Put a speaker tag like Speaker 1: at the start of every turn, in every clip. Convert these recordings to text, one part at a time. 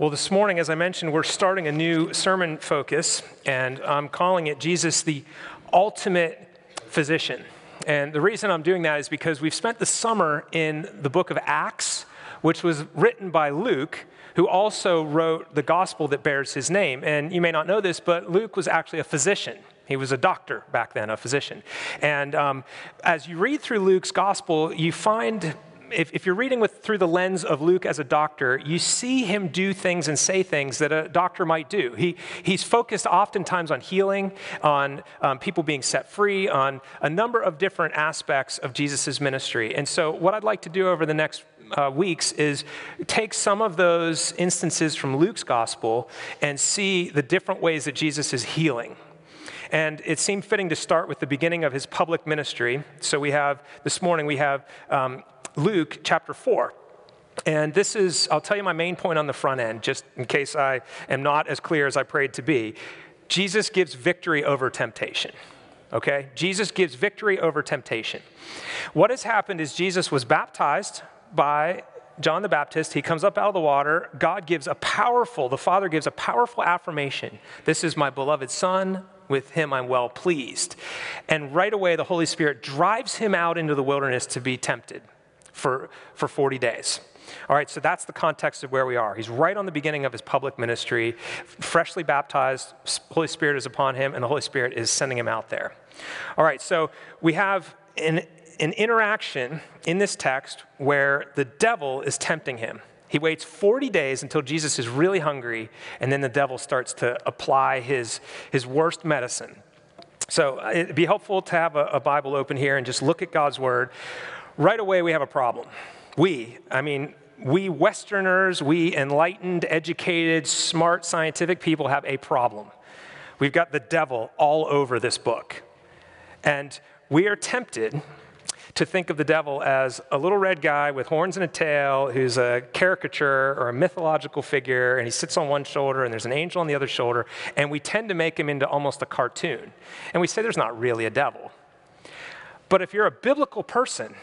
Speaker 1: Well, this morning, as I mentioned, we're starting a new sermon focus, and I'm calling it Jesus, the ultimate physician. And the reason I'm doing that is because we've spent the summer in the book of Acts, which was written by Luke, who also wrote the gospel that bears his name. And you may not know this, but Luke was actually a physician. He was a doctor back then, a physician. And um, as you read through Luke's gospel, you find if, if, you're reading with, through the lens of Luke as a doctor, you see him do things and say things that a doctor might do. He, he's focused oftentimes on healing, on um, people being set free, on a number of different aspects of Jesus' ministry. And so, what I'd like to do over the next uh, weeks is take some of those instances from Luke's gospel and see the different ways that Jesus is healing. And it seemed fitting to start with the beginning of his public ministry. So we have, this morning, we have um, Luke chapter 4. And this is, I'll tell you my main point on the front end, just in case I am not as clear as I prayed to be. Jesus gives victory over temptation. Okay? Jesus gives victory over temptation. What has happened is Jesus was baptized by John the Baptist. He comes up out of the water. God gives a powerful, the Father gives a powerful affirmation. This is my beloved Son. With him I'm well pleased. And right away, the Holy Spirit drives him out into the wilderness to be tempted for, for 40 days. All right, so that's the context of where we are. He's right on the beginning of his public ministry, freshly baptized, Holy Spirit is upon him, and the Holy Spirit is sending him out there. All right, so we have an, an interaction in this text where the devil is tempting him. He waits 40 days until Jesus is really hungry, and then the devil starts to apply his, his worst medicine. So uh, it'd be helpful to have a, a Bible open here and just look at God's word right away we have a problem. We, I mean, we Westerners, we enlightened, educated, smart, scientific people have a problem. We've got the devil all over this book. And we are tempted to think of the devil as a little red guy with horns and a tail who's a caricature or a mythological figure, and he sits on one shoulder and there's an angel on the other shoulder, and we tend to make him into almost a cartoon. And we say there's not really a devil. But if you're a biblical person,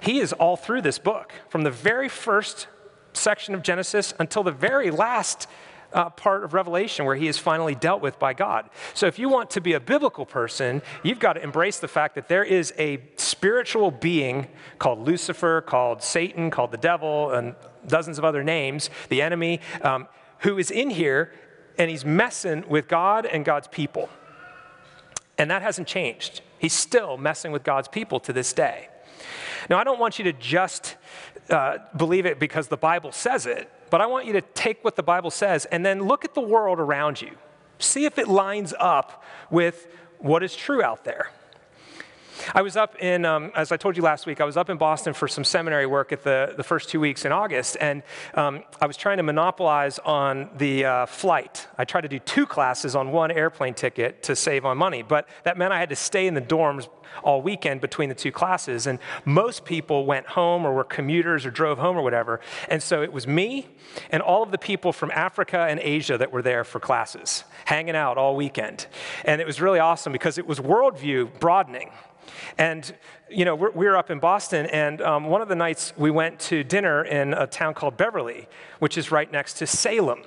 Speaker 1: he is all through this book, from the very first section of Genesis until the very last uh, part of Revelation where he is finally dealt with by God. So, if you want to be a biblical person, you've got to embrace the fact that there is a spiritual being called Lucifer, called Satan, called the devil, and dozens of other names, the enemy, um, who is in here and he's messing with God and God's people. And that hasn't changed. He's still messing with God's people to this day. Now, I don't want you to just uh, believe it because the Bible says it, but I want you to take what the Bible says and then look at the world around you. See if it lines up with what is true out there. I was up in, um, as I told you last week, I was up in Boston for some seminary work at the, the first two weeks in August, and um, I was trying to monopolize on the uh, flight. I tried to do two classes on one airplane ticket to save on money, but that meant I had to stay in the dorms all weekend between the two classes, and most people went home or were commuters or drove home or whatever. And so it was me and all of the people from Africa and Asia that were there for classes, hanging out all weekend. And it was really awesome because it was worldview broadening. And, you know, we're, we were up in Boston, and um, one of the nights we went to dinner in a town called Beverly, which is right next to Salem,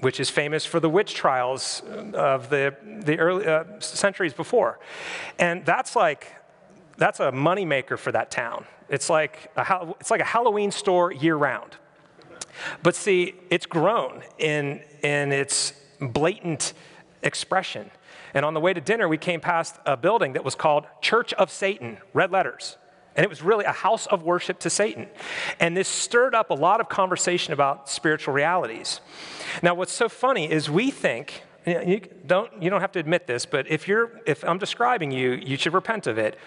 Speaker 1: which is famous for the witch trials of the, the early uh, centuries before. And that's like, that's a moneymaker for that town. It's like, a, it's like a Halloween store year round. But see, it's grown in, in its blatant expression. And on the way to dinner, we came past a building that was called Church of Satan, red letters. And it was really a house of worship to Satan. And this stirred up a lot of conversation about spiritual realities. Now, what's so funny is we think, you don't, you don't have to admit this, but if, you're, if I'm describing you, you should repent of it.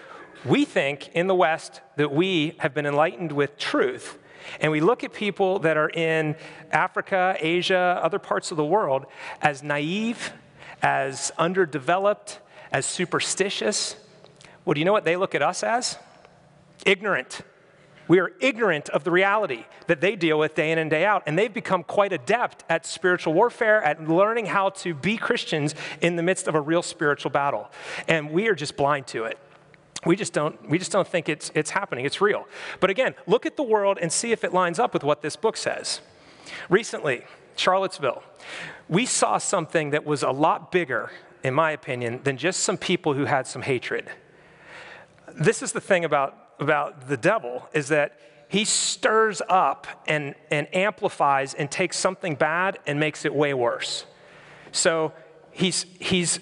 Speaker 1: We think in the West that we have been enlightened with truth. And we look at people that are in Africa, Asia, other parts of the world as naive as underdeveloped, as superstitious. Well, do you know what they look at us as? Ignorant. We are ignorant of the reality that they deal with day in and day out. And they've become quite adept at spiritual warfare, at learning how to be Christians in the midst of a real spiritual battle. And we are just blind to it. We just don't, we just don't think it's, it's happening, it's real. But again, look at the world and see if it lines up with what this book says. Recently, Charlottesville, we saw something that was a lot bigger, in my opinion, than just some people who had some hatred. This is the thing about, about the devil, is that he stirs up and, and amplifies and takes something bad and makes it way worse. So he's, he's,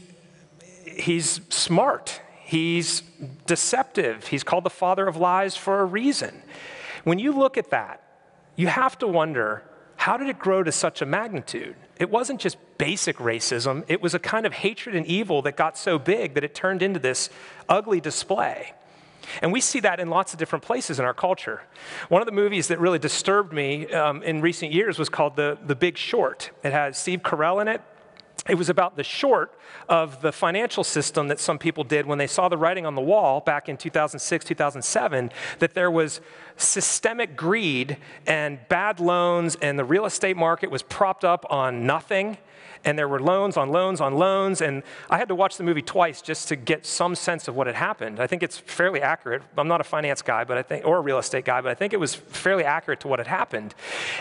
Speaker 1: he's smart, he's deceptive, he's called the father of lies for a reason. When you look at that, you have to wonder how did it grow to such a magnitude? It wasn't just basic racism, it was a kind of hatred and evil that got so big that it turned into this ugly display. And we see that in lots of different places in our culture. One of the movies that really disturbed me um, in recent years was called the, the Big Short. It has Steve Carell in it. It was about the short of the financial system that some people did when they saw the writing on the wall back in 2006, 2007, that there was systemic greed and bad loans, and the real estate market was propped up on nothing and there were loans on loans on loans. And I had to watch the movie twice just to get some sense of what had happened. I think it's fairly accurate. I'm not a finance guy, but I think, or a real estate guy, but I think it was fairly accurate to what had happened.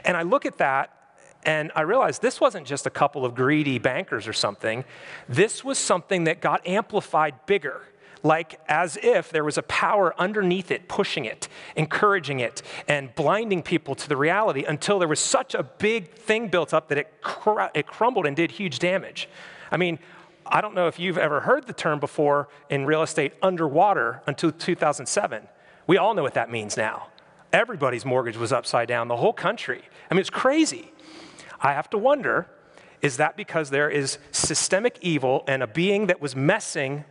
Speaker 1: And I look at that and I realized this wasn't just a couple of greedy bankers or something. This was something that got amplified bigger like as if there was a power underneath it, pushing it, encouraging it, and blinding people to the reality until there was such a big thing built up that it, cr- it crumbled and did huge damage. I mean, I don't know if you've ever heard the term before in real estate underwater until 2007. We all know what that means now. Everybody's mortgage was upside down, the whole country. I mean, it's crazy. I have to wonder is that because there is systemic evil and a being that was messing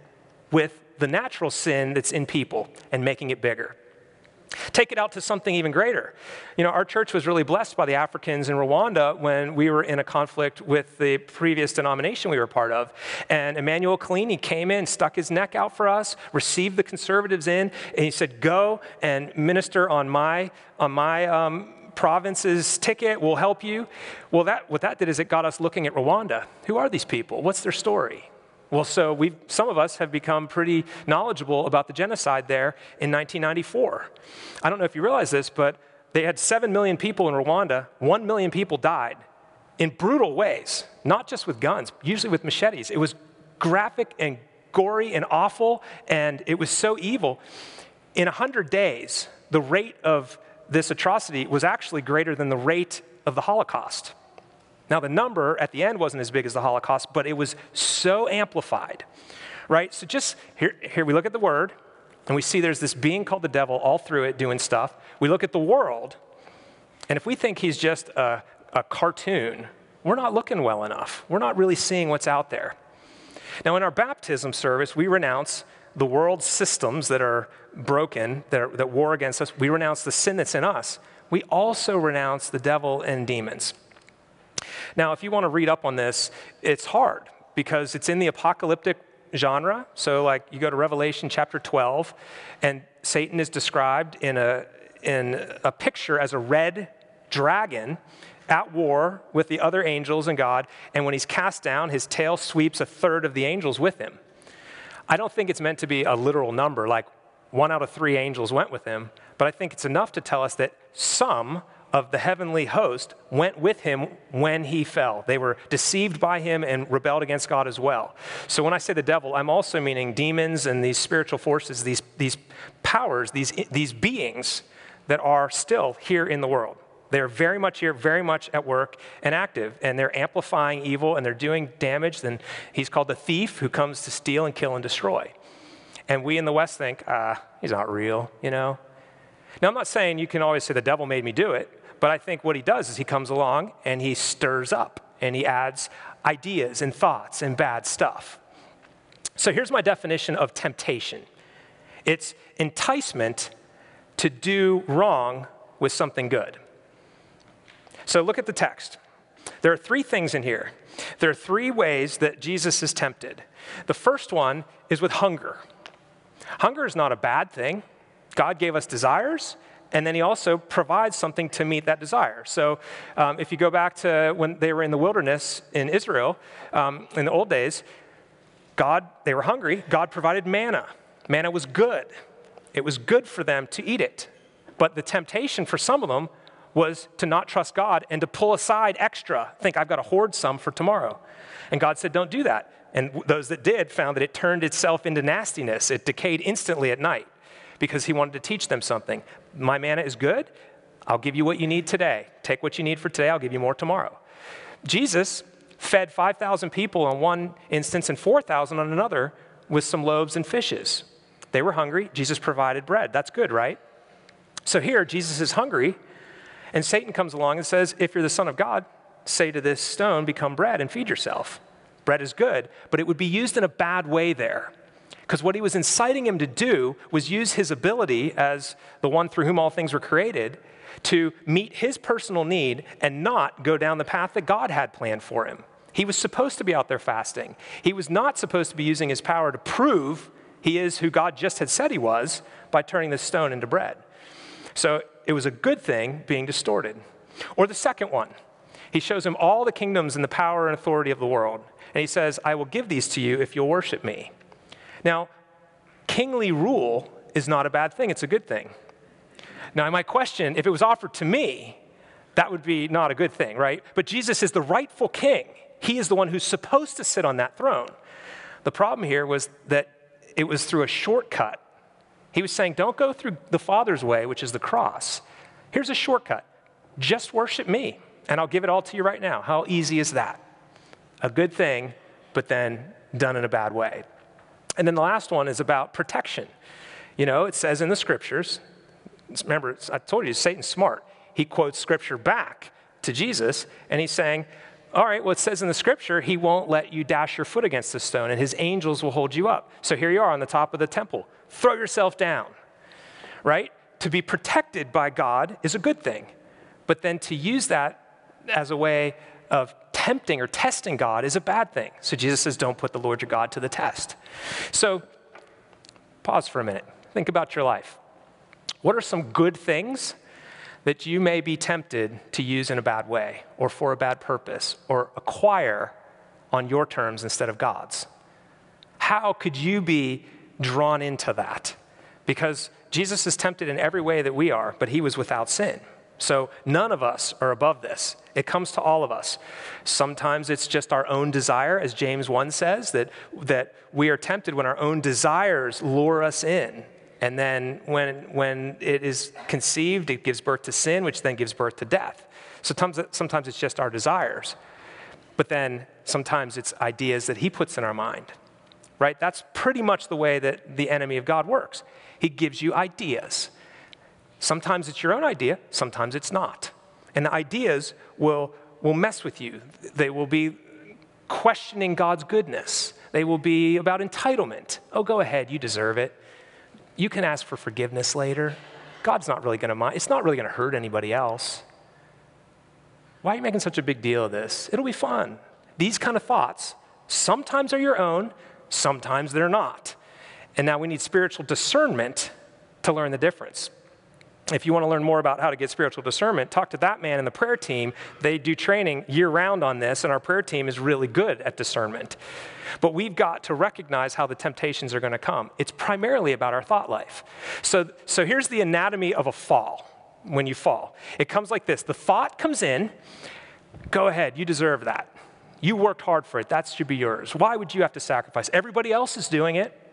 Speaker 1: with the natural sin that's in people and making it bigger. Take it out to something even greater. You know, our church was really blessed by the Africans in Rwanda when we were in a conflict with the previous denomination we were part of. And Emmanuel Kolini came in, stuck his neck out for us, received the conservatives in, and he said, Go and minister on my, on my um, province's ticket, we'll help you. Well, that, what that did is it got us looking at Rwanda. Who are these people? What's their story? Well, so we some of us have become pretty knowledgeable about the genocide there in 1994. I don't know if you realize this, but they had 7 million people in Rwanda. 1 million people died in brutal ways, not just with guns, usually with machetes. It was graphic and gory and awful, and it was so evil. In 100 days, the rate of this atrocity was actually greater than the rate of the Holocaust. Now, the number at the end wasn't as big as the Holocaust, but it was so amplified, right? So, just here, here we look at the word, and we see there's this being called the devil all through it doing stuff. We look at the world, and if we think he's just a, a cartoon, we're not looking well enough. We're not really seeing what's out there. Now, in our baptism service, we renounce the world's systems that are broken, that, are, that war against us. We renounce the sin that's in us. We also renounce the devil and demons. Now, if you want to read up on this, it's hard because it's in the apocalyptic genre. So, like, you go to Revelation chapter 12, and Satan is described in a, in a picture as a red dragon at war with the other angels and God. And when he's cast down, his tail sweeps a third of the angels with him. I don't think it's meant to be a literal number, like one out of three angels went with him, but I think it's enough to tell us that some of the heavenly host went with him when he fell. They were deceived by him and rebelled against God as well. So when I say the devil, I'm also meaning demons and these spiritual forces, these, these powers, these, these beings that are still here in the world. They're very much here, very much at work and active, and they're amplifying evil and they're doing damage. Then he's called the thief who comes to steal and kill and destroy. And we in the West think, ah, he's not real, you know? Now, I'm not saying you can always say the devil made me do it. But I think what he does is he comes along and he stirs up and he adds ideas and thoughts and bad stuff. So here's my definition of temptation it's enticement to do wrong with something good. So look at the text. There are three things in here. There are three ways that Jesus is tempted. The first one is with hunger. Hunger is not a bad thing. God gave us desires, and then he also provides something to meet that desire. So, um, if you go back to when they were in the wilderness in Israel um, in the old days, God, they were hungry. God provided manna. Manna was good, it was good for them to eat it. But the temptation for some of them was to not trust God and to pull aside extra, think I've got to hoard some for tomorrow. And God said, don't do that. And those that did found that it turned itself into nastiness. It decayed instantly at night because he wanted to teach them something. My manna is good. I'll give you what you need today. Take what you need for today. I'll give you more tomorrow. Jesus fed 5,000 people on one instance and 4,000 on another with some loaves and fishes. They were hungry. Jesus provided bread. That's good, right? So here, Jesus is hungry, and Satan comes along and says, If you're the Son of God, say to this stone, become bread and feed yourself. Bread is good, but it would be used in a bad way there. Because what he was inciting him to do was use his ability as the one through whom all things were created to meet his personal need and not go down the path that God had planned for him. He was supposed to be out there fasting. He was not supposed to be using his power to prove he is who God just had said he was by turning the stone into bread. So it was a good thing being distorted. Or the second one, he shows him all the kingdoms and the power and authority of the world. And he says, I will give these to you if you'll worship me. Now, kingly rule is not a bad thing, it's a good thing. Now, might question if it was offered to me, that would be not a good thing, right? But Jesus is the rightful king. He is the one who's supposed to sit on that throne. The problem here was that it was through a shortcut. He was saying, Don't go through the Father's way, which is the cross. Here's a shortcut just worship me, and I'll give it all to you right now. How easy is that? A good thing, but then done in a bad way. And then the last one is about protection. You know, it says in the scriptures, remember, I told you, Satan's smart. He quotes scripture back to Jesus, and he's saying, all right, well, it says in the scripture, he won't let you dash your foot against the stone, and his angels will hold you up. So here you are on the top of the temple. Throw yourself down, right? To be protected by God is a good thing. But then to use that as a way of tempting or testing God is a bad thing. So Jesus says, don't put the Lord your God to the test. So pause for a minute. Think about your life. What are some good things that you may be tempted to use in a bad way or for a bad purpose or acquire on your terms instead of God's? How could you be drawn into that? Because Jesus is tempted in every way that we are, but he was without sin. So none of us are above this. It comes to all of us. Sometimes it's just our own desire, as James 1 says, that, that we are tempted when our own desires lure us in. And then when, when it is conceived, it gives birth to sin, which then gives birth to death. So sometimes, sometimes it's just our desires. But then sometimes it's ideas that he puts in our mind, right? That's pretty much the way that the enemy of God works. He gives you ideas. Sometimes it's your own idea, sometimes it's not. And ideas will, will mess with you. They will be questioning God's goodness. They will be about entitlement. Oh, go ahead, you deserve it. You can ask for forgiveness later. God's not really going to mind. It's not really going to hurt anybody else. Why are you making such a big deal of this? It'll be fun. These kind of thoughts sometimes are your own, sometimes they're not. And now we need spiritual discernment to learn the difference if you want to learn more about how to get spiritual discernment, talk to that man in the prayer team. They do training year round on this, and our prayer team is really good at discernment. But we've got to recognize how the temptations are going to come. It's primarily about our thought life. So, so here's the anatomy of a fall when you fall it comes like this the thought comes in, go ahead, you deserve that. You worked hard for it, that should be yours. Why would you have to sacrifice? Everybody else is doing it.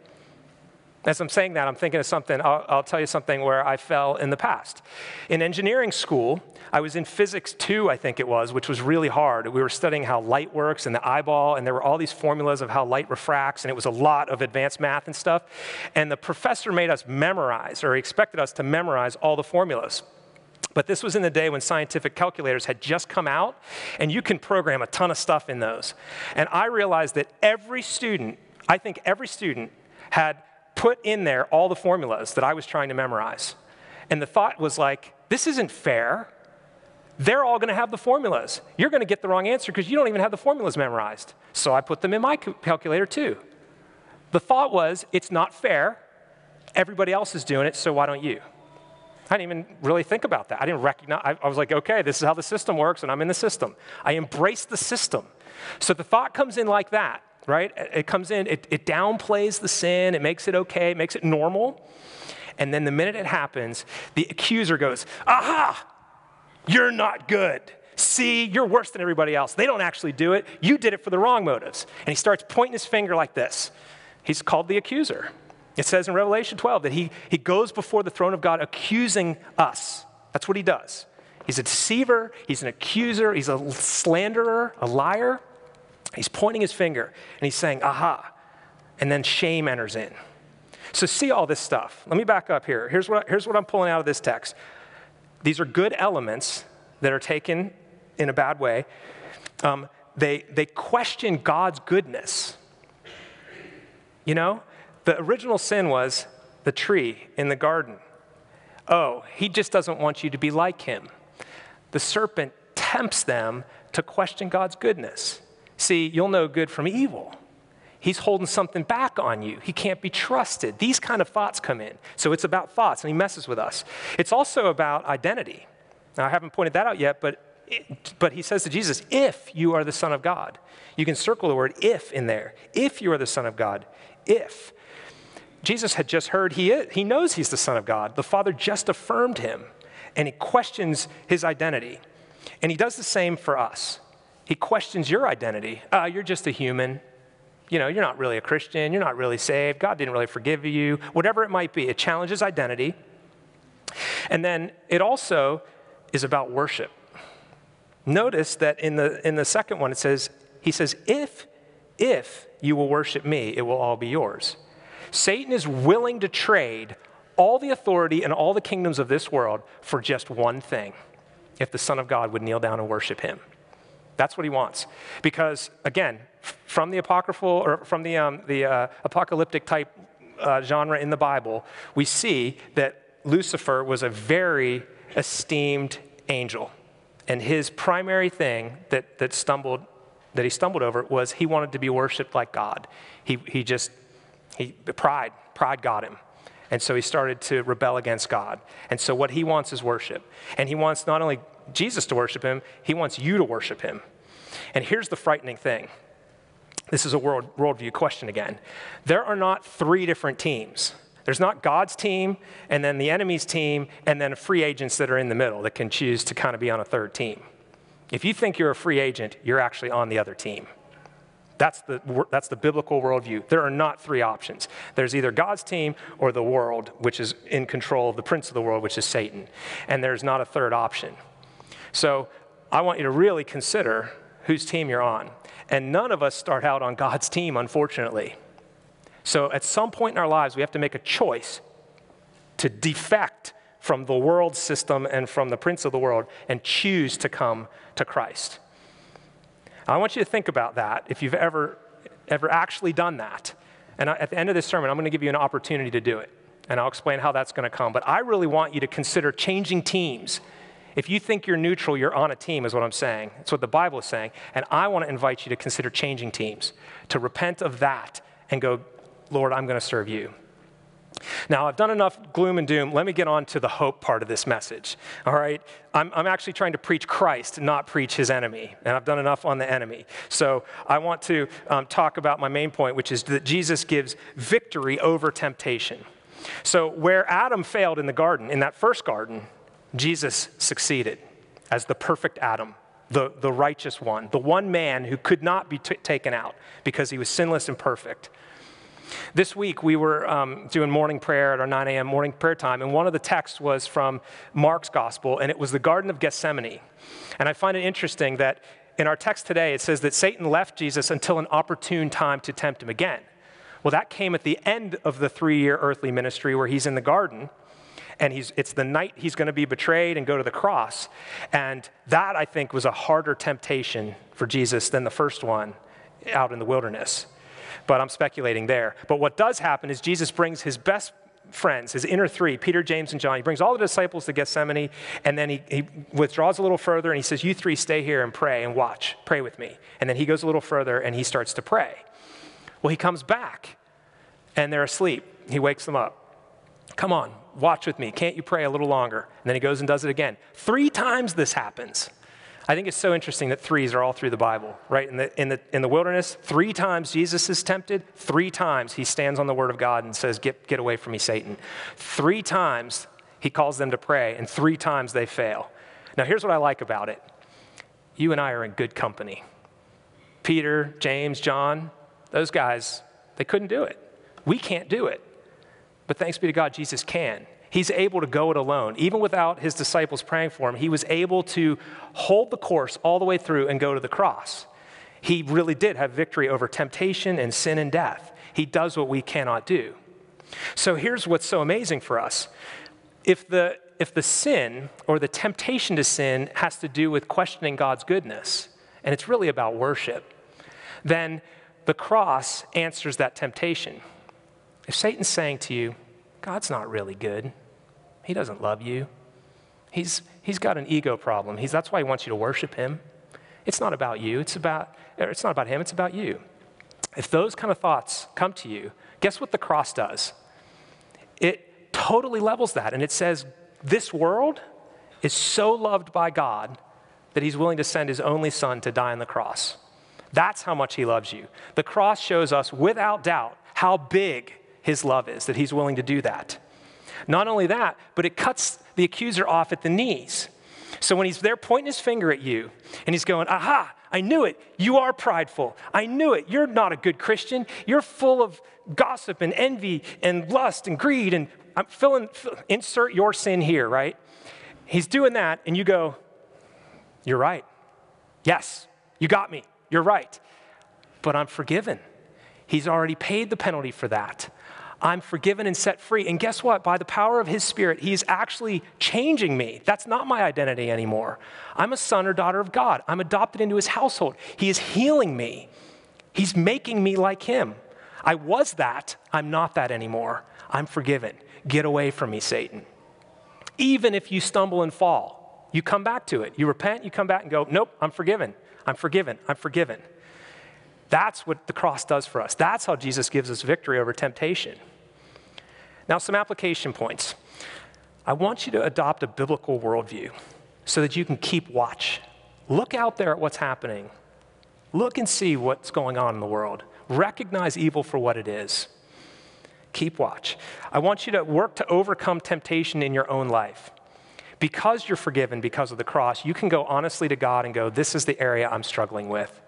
Speaker 1: As I'm saying that, I'm thinking of something, I'll, I'll, tell you something where I fell in the past. In engineering school, I was in physics two, I think it was, which was really hard. We were studying how light works and the eyeball, and there were all these formulas of how light refracts, and it was a lot of advanced math and stuff. And the professor made us memorize, or he expected us to memorize all the formulas. But this was in the day when scientific calculators had just come out, and you can program a ton of stuff in those. And I realized that every student, I think every student, had put in there all the formulas that I was trying to memorize. And the thought was like, this isn't fair. They're all going to have the formulas. You're going to get the wrong answer because you don't even have the formulas memorized. So I put them in my calculator too. The thought was, it's not fair. Everybody else is doing it, so why don't you? I didn't even really think about that. I didn't recognize, I, I was like, okay, this is how the system works, and I'm in the system. I embraced the system. So the thought comes in like that right? It comes in, it, it downplays the sin, it makes it okay, it makes it normal. And then the minute it happens, the accuser goes, aha, You're not good. See, you're worse than everybody else. They don't actually do it. You did it for the wrong motives. And he starts pointing his finger like this. He's called the accuser. It says in Revelation 12 that he, he goes before the throne of God accusing us. That's what he does. He's a deceiver, he's an accuser, he's a slanderer, a liar. He's pointing his finger and he's saying, aha. And then shame enters in. So, see all this stuff. Let me back up here. Here's what, here's what I'm pulling out of this text. These are good elements that are taken in a bad way. Um, they, they question God's goodness. You know, the original sin was the tree in the garden. Oh, he just doesn't want you to be like him. The serpent tempts them to question God's goodness. See, you'll know good from evil. He's holding something back on you. He can't be trusted. These kind of thoughts come in. So it's about thoughts, and he messes with us. It's also about identity. Now, I haven't pointed that out yet, but, it, but he says to Jesus, if you are the Son of God, you can circle the word if in there. If you are the Son of God, if. Jesus had just heard he, is, he knows he's the Son of God. The Father just affirmed him, and he questions his identity. And he does the same for us. He questions your identity. Uh, you're just a human. You know, you're not really a Christian. You're not really saved. God didn't really forgive you. Whatever it might be, it challenges identity. And then it also is about worship. Notice that in the, in the second one, it says, He says, if, if you will worship me, it will all be yours. Satan is willing to trade all the authority and all the kingdoms of this world for just one thing if the Son of God would kneel down and worship him. That's what he wants. Because, again, from the apocryphal or from the, um, the uh, apocalyptic type uh, genre in the Bible, we see that Lucifer was a very esteemed angel. And his primary thing that, that stumbled that he stumbled over was he wanted to be worshiped like God. He, he just he, pride, pride got him. And so he started to rebel against God. And so what he wants is worship. And he wants not only Jesus to worship him, he wants you to worship him. And here's the frightening thing this is a world, worldview question again. There are not three different teams. There's not God's team, and then the enemy's team, and then free agents that are in the middle that can choose to kind of be on a third team. If you think you're a free agent, you're actually on the other team. That's the, that's the biblical worldview. There are not three options. There's either God's team or the world, which is in control of the prince of the world, which is Satan. And there's not a third option. So I want you to really consider whose team you're on. And none of us start out on God's team, unfortunately. So at some point in our lives, we have to make a choice to defect from the world system and from the prince of the world and choose to come to Christ. I want you to think about that if you've ever, ever actually done that. And at the end of this sermon, I'm going to give you an opportunity to do it. And I'll explain how that's going to come. But I really want you to consider changing teams. If you think you're neutral, you're on a team, is what I'm saying. That's what the Bible is saying. And I want to invite you to consider changing teams, to repent of that and go, Lord, I'm going to serve you. Now, I've done enough gloom and doom. Let me get on to the hope part of this message. All right? I'm, I'm, actually trying to preach Christ, not preach his enemy. And I've done enough on the enemy. So I want to um, talk about my main point, which is that Jesus gives victory over temptation. So, where Adam failed in the garden, in that first garden, Jesus succeeded as the perfect Adam. The, the righteous one, the one man who could not be t- taken out because he was sinless and perfect. This week, we were um, doing morning prayer at our 9 a.m. morning prayer time, and one of the texts was from Mark's gospel, and it was the Garden of Gethsemane. And I find it interesting that in our text today, it says that Satan left Jesus until an opportune time to tempt him again. Well, that came at the end of the three year earthly ministry where he's in the garden and he's, it's the night he's going to be betrayed and go to the cross. And that, I think, was a harder temptation for Jesus than the first one out in the wilderness but I'm speculating there. But what does happen is Jesus brings his best friends, his inner three, Peter, James, and John. He brings all the disciples to Gethsemane, and then he, he, withdraws a little further and he says, You three stay here and pray and watch. Pray with me. And then he goes a little further and he starts to pray. Well, he comes back and they're asleep. He wakes them up. Come on, watch with me. Can't you pray a little longer? And then he goes and does it again. Three times this happens. I think it's so interesting that threes are all through the Bible, right? In the, in the, in the wilderness, three times Jesus is tempted, three times he stands on the word of God and says, Get, get away from me, Satan. Three times he calls them to pray, and three times they fail. Now, here's what I like about it you and I are in good company. Peter, James, John, those guys, they couldn't do it. We can't do it. But thanks be to God, Jesus can. He's able to go it alone. Even without his disciples praying for him, he was able to hold the course all the way through and go to the cross. He really did have victory over temptation and sin and death. He does what we cannot do. So here's what's so amazing for us. If the, if the sin or the temptation to sin has to do with questioning God's goodness, and it's really about worship, then the cross answers that temptation. If Satan's saying to you, God's not really good, he doesn't love you, he's, he's got an ego problem, he's, that's why he wants you to worship him. It's not about you, it's, about, it's not about him, it's about you. If those kind of thoughts come to you, guess what the cross does? It totally levels that, and it says, This world is so loved by God that he's willing to send his only son to die on the cross. That's how much he loves you. The cross shows us without doubt how big his love is, that he's willing to do that. Not only that, but it cuts the accuser off at the knees. So when he's there pointing his finger at you and he's going, Aha, I knew it. You are prideful. I knew it. You're not a good Christian. You're full of gossip and envy and lust and greed. And I'm filling, insert your sin here, right? He's doing that, and you go, You're right. Yes, you got me. You're right. But I'm forgiven. He's already paid the penalty for that. I'm forgiven and set free. And guess what? By the power of His Spirit, He's actually changing me. That's not my identity anymore. I'm a son or daughter of God. I'm adopted into His household. He is healing me, He's making me like Him. I was that. I'm not that anymore. I'm forgiven. Get away from me, Satan. Even if you stumble and fall, you come back to it. You repent, you come back and go, Nope, I'm forgiven. I'm forgiven. I'm forgiven. That's what the cross does for us. That's how Jesus gives us victory over temptation. Now, some application points. I want you to adopt a biblical worldview so that you can keep watch. Look out there at what's happening. Look and see what's going on in the world. Recognize evil for what it is. Keep watch. I want you to work to overcome temptation in your own life. Because you're forgiven because of the cross, you can go honestly to God and go, This is the area I'm struggling with.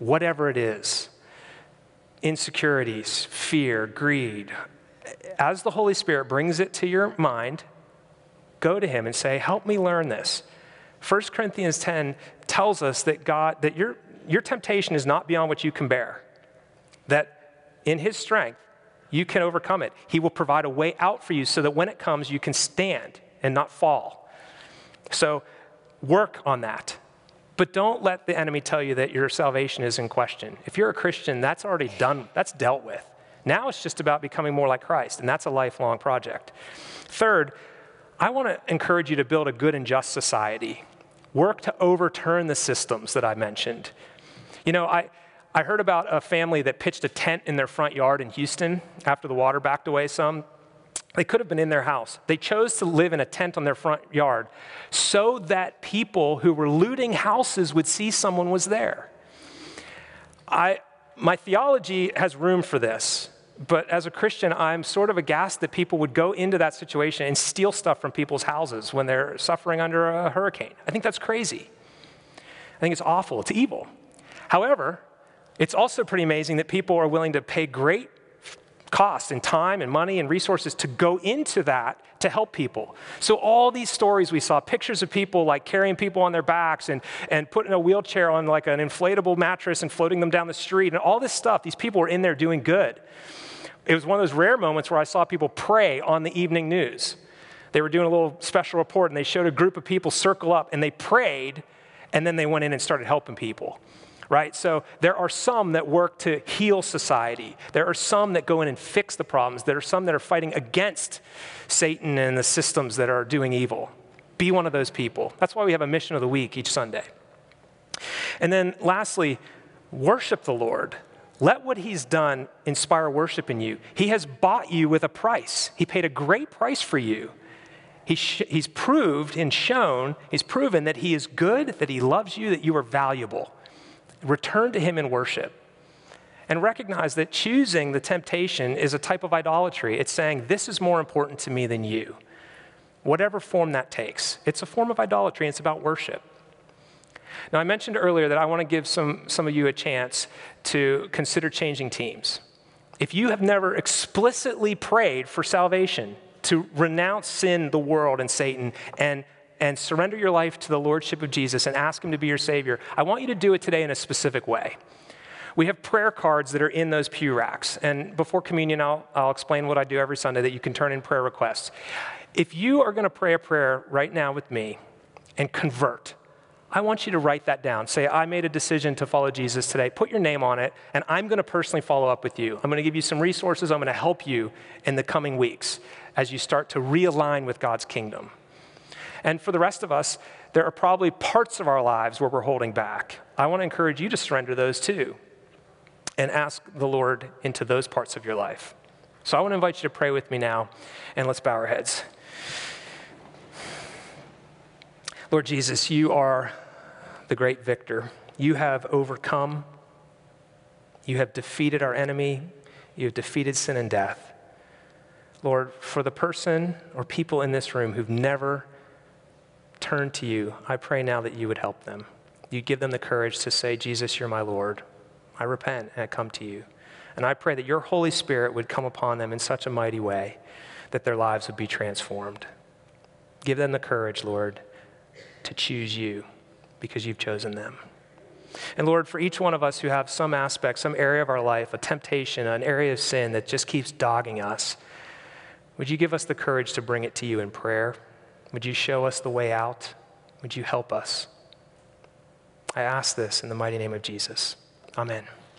Speaker 1: Whatever it is insecurities, fear, greed, as the Holy Spirit brings it to your mind, go to Him and say, Help me learn this. 1 Corinthians 10 tells us that God, that your, your temptation is not beyond what you can bear, that in His strength, you can overcome it. He will provide a way out for you so that when it comes, you can stand and not fall. So work on that. But don't let the enemy tell you that your salvation is in question. If you're a Christian, that's already done, that's dealt with. Now it's just about becoming more like Christ, and that's a lifelong project. Third, I want to encourage you to build a good and just society. Work to overturn the systems that I mentioned. You know, I, I heard about a family that pitched a tent in their front yard in Houston after the water backed away some. They could have been in their house. They chose to live in a tent on their front yard so that people who were looting houses would see someone was there. I, my theology has room for this, but as a Christian, I'm sort of aghast that people would go into that situation and steal stuff from people's houses when they're suffering under a hurricane. I think that's crazy. I think it's awful, it's evil. However, it's also pretty amazing that people are willing to pay great cost and time and money and resources to go into that to help people. So, all these stories we saw pictures of people like carrying people on their backs and, and putting a wheelchair on like an inflatable mattress and floating them down the street and all this stuff. These people were in there doing good. It was one of those rare moments where I saw people pray on the evening news. They were doing a little special report and they showed a group of people circle up and they prayed and then they went in and started helping people right? So there are some that work to heal society. There are some that go in and fix the problems. There are some that are fighting against Satan and the systems that are doing evil. Be one of those people. That's why we have a mission of the week each Sunday. And then lastly, worship the Lord. Let what he's done inspire worship in you. He has bought you with a price. He paid a great price for you. He's, sh- he's proved and shown, he's proven that he is good, that he loves you, that you are valuable. Return to Him in worship and recognize that choosing the temptation is a type of idolatry. It's saying, This is more important to me than you. whatever form that takes. It's a form of idolatry, and it's about worship. Now, I mentioned earlier that I want to give some, some of you a chance to consider changing teams. If you have never explicitly prayed for salvation, to renounce sin, the world, and Satan, and, and surrender your life to the Lordship of Jesus and ask Him to be your Savior, I want you to do it today in a specific way. We have prayer cards that are in those pew racks. And before communion, I'll, I'll explain what I do every Sunday that you can turn in prayer requests. If you are going to pray a prayer right now with me and convert, I want you to write that down. Say, I made a decision to follow Jesus today. Put your name on it, and I'm going to personally follow up with you. I'm going to give you some resources. I'm going to help you in the coming weeks as you start to realign with God's kingdom. And for the rest of us, there are probably parts of our lives where we're holding back. I want to encourage you to surrender those too and ask the Lord into those parts of your life. So I want to invite you to pray with me now, and let's bow our heads. Lord Jesus, you are the great victor. You have overcome, you have defeated our enemy, you have defeated sin and death. Lord, for the person or people in this room who've never turned to you, I pray now that you would help them. You give them the courage to say, Jesus, you're my Lord. I repent and I come to you. And I pray that your Holy Spirit would come upon them in such a mighty way that their lives would be transformed. Give them the courage, Lord, to choose you because you've chosen them. And Lord, for each one of us who have some aspect, some area of our life, a temptation, an area of sin that just keeps dogging us, would you give us the courage to bring it to you in prayer? Would you show us the way out? Would you help us? I ask this in the mighty name of Jesus. Amen.